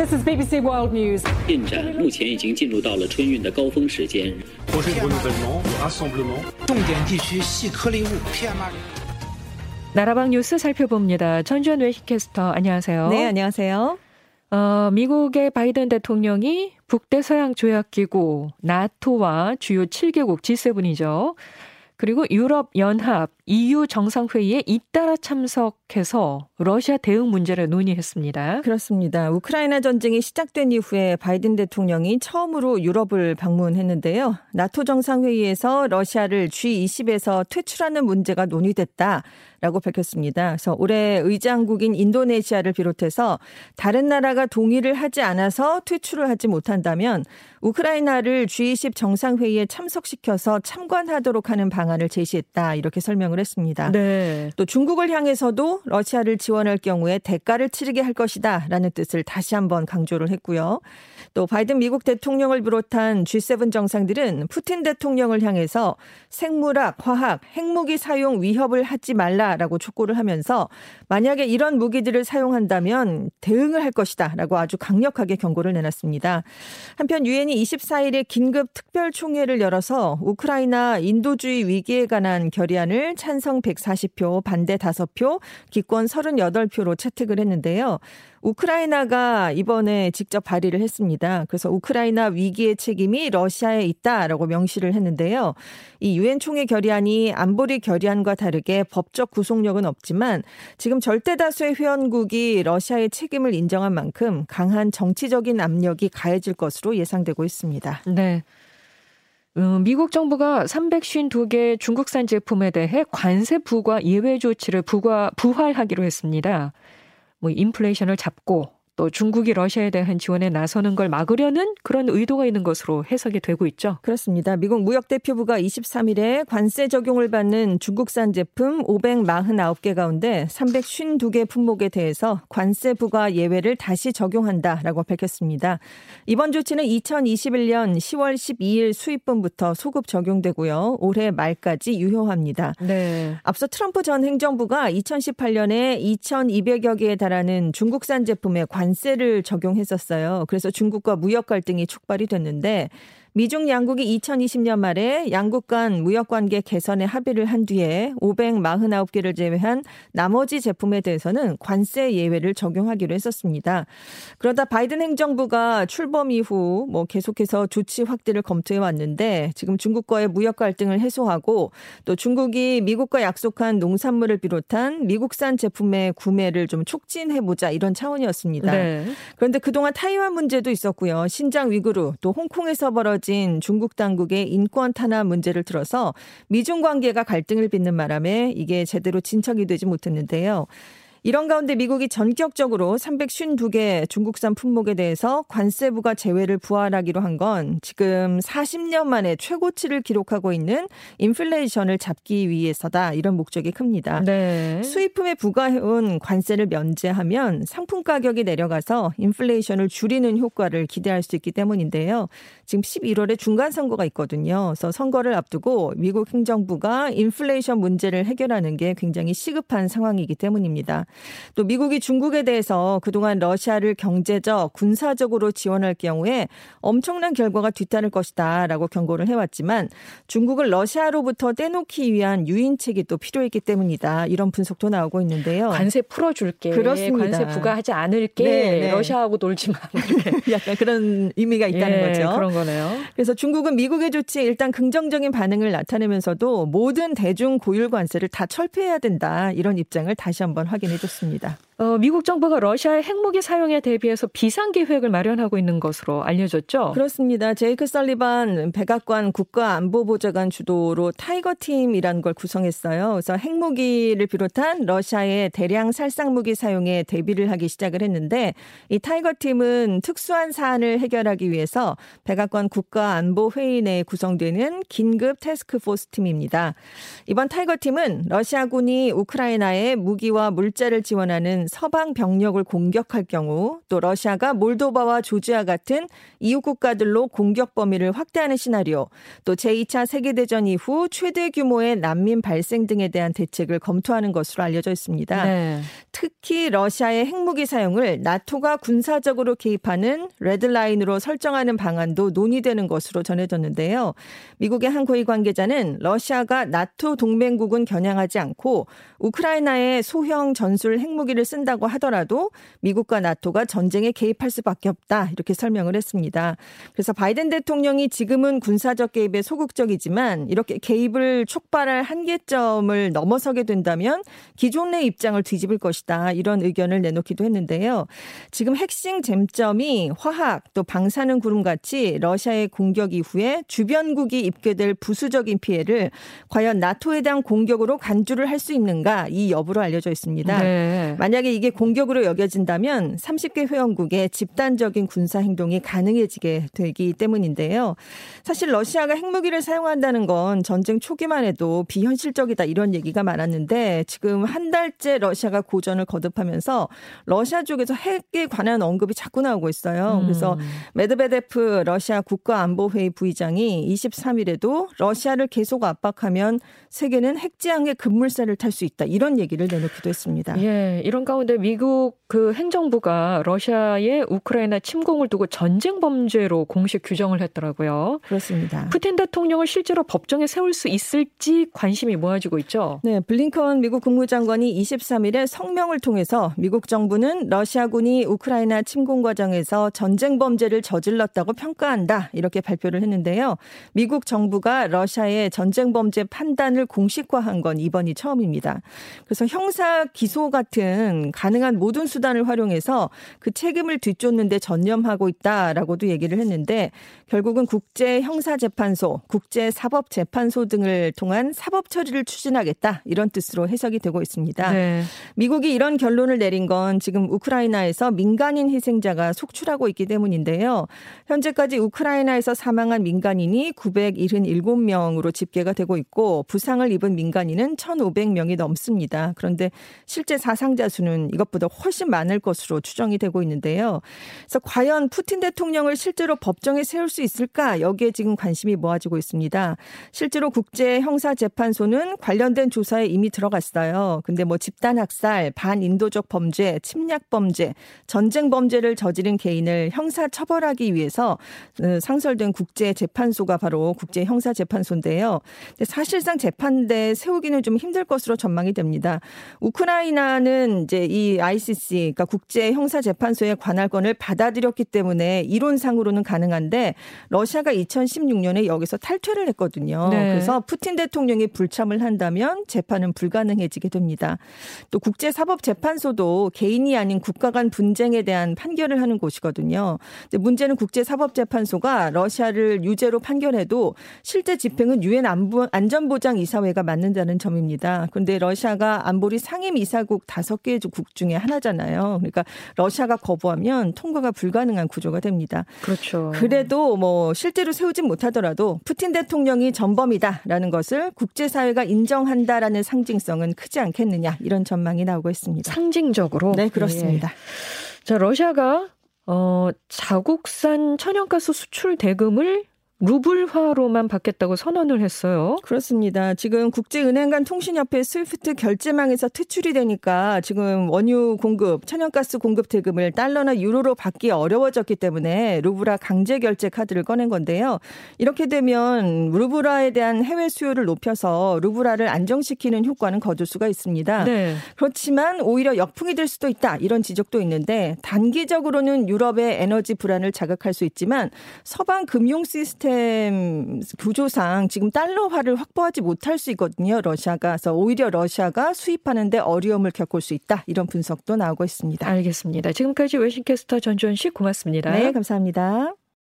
This is BBC World News. 进展目前已经进入到了春运的高峰时间。 projet de renouvellement, de rassemblement. 重点地区细颗粒物 PM2.5。 나라방 뉴스 살펴봅니다. 전주현 외신캐스터 안녕하세요. 네, 안녕하세요. 어, 미국의 바이든 대통령이 북대서양 조약기구 나토와 주요 7개국 G7이죠. 그리고 유럽 연합 EU 정상회의에 잇따라 참석해서 러시아 대응 문제를 논의했습니다. 그렇습니다. 우크라이나 전쟁이 시작된 이후에 바이든 대통령이 처음으로 유럽을 방문했는데요. 나토 정상회의에서 러시아를 G20에서 퇴출하는 문제가 논의됐다. 라고 밝혔습니다. 그래서 올해 의장국인 인도네시아를 비롯해서 다른 나라가 동의를 하지 않아서 퇴출을 하지 못한다면 우크라이나를 G20 정상회의에 참석시켜서 참관하도록 하는 방안을 제시했다. 이렇게 설명을 했습니다. 네. 또 중국을 향해서도 러시아를 지원할 경우에 대가를 치르게 할 것이다. 라는 뜻을 다시 한번 강조를 했고요. 또 바이든 미국 대통령을 비롯한 G7 정상들은 푸틴 대통령을 향해서 생물학, 화학, 핵무기 사용 위협을 하지 말라라고 촉구를 하면서 만약에 이런 무기들을 사용한다면 대응을 할 것이다라고 아주 강력하게 경고를 내놨습니다. 한편 유엔이 24일에 긴급 특별 총회를 열어서 우크라이나 인도주의 위기에 관한 결의안을 찬성 140표, 반대 5표, 기권 38표로 채택을 했는데요. 우크라이나가 이번에 직접 발의를 했습니다. 그래서 우크라이나 위기의 책임이 러시아에 있다라고 명시를 했는데요. 이 유엔 총회 결의안이 안보리 결의안과 다르게 법적 구속력은 없지만 지금 절대 다수의 회원국이 러시아의 책임을 인정한 만큼 강한 정치적인 압력이 가해질 것으로 예상되고 있습니다. 네. 어, 미국 정부가 352개 중국산 제품에 대해 관세 부과 예외 조치를 부과, 부활하기로 했습니다. 뭐 인플레이션을 잡고 또 중국이 러시아에 대한 지원에 나서는 걸 막으려는 그런 의도가 있는 것으로 해석이 되고 있죠. 그렇습니다. 미국 무역대표부가 23일에 관세 적용을 받는 중국산 제품 549개 가운데 352개 품목에 대해서 관세 부과 예외를 다시 적용한다라고 밝혔습니다. 이번 조치는 2021년 10월 12일 수입분부터 소급 적용되고요. 올해 말까지 유효합니다. 네. 앞서 트럼프 전 행정부가 2018년에 2,200여 개에 달하는 중국산 제품에 관 세를 적용했었어요. 그래서 중국과 무역 갈등이 촉발이 됐는데 미중 양국이 2020년 말에 양국 간 무역 관계 개선에 합의를 한 뒤에 549개를 제외한 나머지 제품에 대해서는 관세 예외를 적용하기로 했었습니다. 그러다 바이든 행정부가 출범 이후 뭐 계속해서 조치 확대를 검토해 왔는데 지금 중국과의 무역 갈등을 해소하고 또 중국이 미국과 약속한 농산물을 비롯한 미국산 제품의 구매를 좀 촉진해 보자 이런 차원이었습니다. 네. 그런데 그동안 타이완 문제도 있었고요. 신장 위구르 또 홍콩에서 벌어 진 중국 당국의 인권 탄압 문제를 들어서 미중 관계가 갈등을 빚는 바람에 이게 제대로 진척이 되지 못했는데요. 이런 가운데 미국이 전격적으로 352개 중국산 품목에 대해서 관세부가 제외를 부활하기로 한 건 지금 40년 만에 최고치를 기록하고 있는 인플레이션을 잡기 위해서다. 이런 목적이 큽니다. 네. 수입품에 부과해온 관세를 면제하면 상품 가격이 내려가서 인플레이션을 줄이는 효과를 기대할 수 있기 때문인데요. 지금 11월에 중간 선거가 있거든요. 그래서 선거를 앞두고 미국 행정부가 인플레이션 문제를 해결하는 게 굉장히 시급한 상황이기 때문입니다. 또 미국이 중국에 대해서 그동안 러시아를 경제적, 군사적으로 지원할 경우에 엄청난 결과가 뒤따를 것이다라고 경고를 해왔지만 중국을 러시아로부터 떼놓기 위한 유인책이 또 필요했기 때문이다. 이런 분석도 나오고 있는데요. 관세 풀어줄게. 그렇습니다. 관세 부과하지 않을게. 네, 네. 러시아하고 놀지 마. 약간 그런 의미가 있다는 예, 거죠. 그런 거네요. 그래서 중국은 미국의 조치에 일단 긍정적인 반응을 나타내면서도 모든 대중 고율 관세를 다 철폐해야 된다. 이런 입장을 다시 한번 확인해 줬습니다. 어, 미국 정부가 러시아의 핵무기 사용에 대비해서 비상 계획을 마련하고 있는 것으로 알려졌죠. 그렇습니다. 제이크 설리반 백악관 국가안보보좌관 주도로 tiger 팀이라는 걸 구성했어요. 그래서 핵무기를 비롯한 러시아의 대량 살상무기 사용에 대비를 하기 시작을 했는데 이 tiger 팀은 특수한 사안을 해결하기 위해서 백악관 국가안보회의 내에 구성되는 긴급 태스크포스 팀입니다. 이번 tiger 팀은 러시아군이 우크라이나에 무기와 물자를 지원하는 서방 병력을 공격할 경우 또 러시아가 몰도바와 조지아 같은 이웃 국가들로 공격 범위를 확대하는 시나리오 또 제2차 세계대전 이후 최대 규모의 난민 발생 등에 대한 대책을 검토하는 것으로 알려져 있습니다. 네. 특히 러시아의 핵무기 사용을 나토가 군사적으로 개입하는 red line으로 설정하는 방안도 논의되는 것으로 전해졌는데요. 미국의 한 고위 관계자는 러시아가 나토 동맹국은 겨냥하지 않고 우크라이나에 소형 전술 핵무기를 쓴 다고 하더라도 미국과 나토가 전쟁에 개입할 수밖에 없다 이렇게 설명을 했습니다. 그래서 바이든 대통령이 지금은 군사적 개입에 소극적이지만 이렇게 개입을 촉발할 한계점을 넘어서게 된다면 기존의 입장을 뒤집을 것이다 이런 의견을 내놓기도 했는데요. 지금 핵심 쟁점이 화학 또 방사능 구름 같이 러시아의 공격 이후에 주변국이 입게 될 부수적인 피해를 과연 나토에 대한 공격으로 간주를 할 수 있는가 이 여부로 알려져 있습니다. 네. 만약에 이게 공격으로 여겨진다면 30개 회원국의 집단적인 군사 행동이 가능해지게 되기 때문인데요. 사실 러시아가 핵무기를 사용한다는 건 전쟁 초기만 해도 비현실적이다 이런 얘기가 많았는데 지금 한 달째 러시아가 고전을 거듭하면서 러시아 쪽에서 핵에 관한 언급이 자꾸 나오고 있어요. 음. 그래서 메드베데프 러시아 국가안보회의 부의장이 23일에도 러시아를 계속 압박하면 세계는 핵지향의 급물살을 탈 수 있다 이런 얘기를 내놓기도 했습니다. 예, 이런 가운데 미국 그 행정부가 러시아의 우크라이나 침공을 두고 전쟁 범죄로 공식 규정을 했더라고요. 그렇습니다. 푸틴 대통령을 실제로 법정에 세울 수 있을지 관심이 모아지고 있죠. 네, 블링컨 미국 국무장관이 23일에 성명을 통해서 미국 정부는 러시아군이 우크라이나 침공 과정에서 전쟁 범죄를 저질렀다고 평가한다 이렇게 발표를 했는데요. 미국 정부가 러시아의 전쟁 범죄 판단을 공식화한 건 이번이 처음입니다. 그래서 형사 기소 같은 가능한 모든 수단을 활용해서 그 책임을 뒤쫓는데 전념하고 있다라고도 얘기를 했는데 결국은 국제 형사 재판소, 국제 사법 재판소 등을 통한 사법 처리를 추진하겠다 이런 뜻으로 해석이 되고 있습니다. 네. 미국이 이런 결론을 내린 건 지금 우크라이나에서 민간인 희생자가 속출하고 있기 때문인데요. 현재까지 우크라이나에서 사망한 민간인이 977명으로 집계가 되고 있고 부상을 입은 민간인은 1,500명이 넘습니다. 그런데 실제 사상자 수는 이것보다 훨씬 많을 것으로 추정이 되고 있는데요. 그래서 과연 푸틴 대통령을 실제로 법정에 세울 수 있을까 여기에 지금 관심이 모아지고 있습니다. 실제로 국제 형사 재판소는 관련된 조사에 이미 들어갔어요. 근데 뭐 집단 학살, 반인도적 범죄, 침략 범죄, 전쟁 범죄를 저지른 개인을 형사 처벌하기 위해서 어, 상설된 국제 재판소가 바로 국제 형사 재판소인데요. 사실상 재판대 세우기는 좀 힘들 것으로 전망이 됩니다. 우크라이나는 이제 이 ICC 그러니까 국제 형사 재판소의 관할권을 받아들였기 때문에 이론상으로는 가능한데 러시아가 2016년에 여기서 탈퇴를 했거든요. 네. 그래서 푸틴 대통령이 불참을 한다면 재판은 불가능해지게 됩니다. 또 국제 사법 재판소도 개인이 아닌 국가 간 분쟁에 대한 판결을 하는 곳이거든요. 문제는 국제 사법 재판소가 러시아를 유죄로 판결해도 실제 집행은 유엔 안전보장 이사회가 맡는다는 점입니다. 그런데 러시아가 안보리 상임 이사국 다섯 개국 중에 하나잖아요. 그러니까 러시아가 거부하면 통과가 불가능한 구조가 됩니다. 그렇죠. 그래도 뭐 실제로 세우진 못하더라도 푸틴 대통령이 전범이다라는 것을 국제사회가 인정한다라는 상징성은 크지 않겠느냐 이런 전망이 나오고 있습니다. 상징적으로? 네, 그렇습니다. 예. 자, 러시아가 어, 자국산 천연가스 수출 대금을 루블화로만 받겠다고 선언을 했어요. 그렇습니다. 지금 국제은행 간 통신협회 스위프트 결제망에서 퇴출이 되니까 지금 원유 공급, 천연가스 공급 대금을 달러나 유로로 받기 어려워졌기 때문에 루블화 강제 결제 카드를 꺼낸 건데요. 이렇게 되면 루블화에 대한 해외 수요를 높여서 루블화를 안정시키는 효과는 거둘 수가 있습니다. 네. 그렇지만 오히려 역풍이 될 수도 있다. 이런 지적도 있는데 단기적으로는 유럽의 에너지 불안을 자극할 수 있지만 서방 금융 시스템 시스템 구조상 지금 달러화를 확보하지 못할 수 있거든요. 러시아가. 그래서 오히려 러시아가 수입하는데 어려움을 겪을 수 있다. 이런 분석도 나오고 있습니다. 알겠습니다. 지금까지 외신캐스터 전주현 씨 고맙습니다. 네, 감사합니다.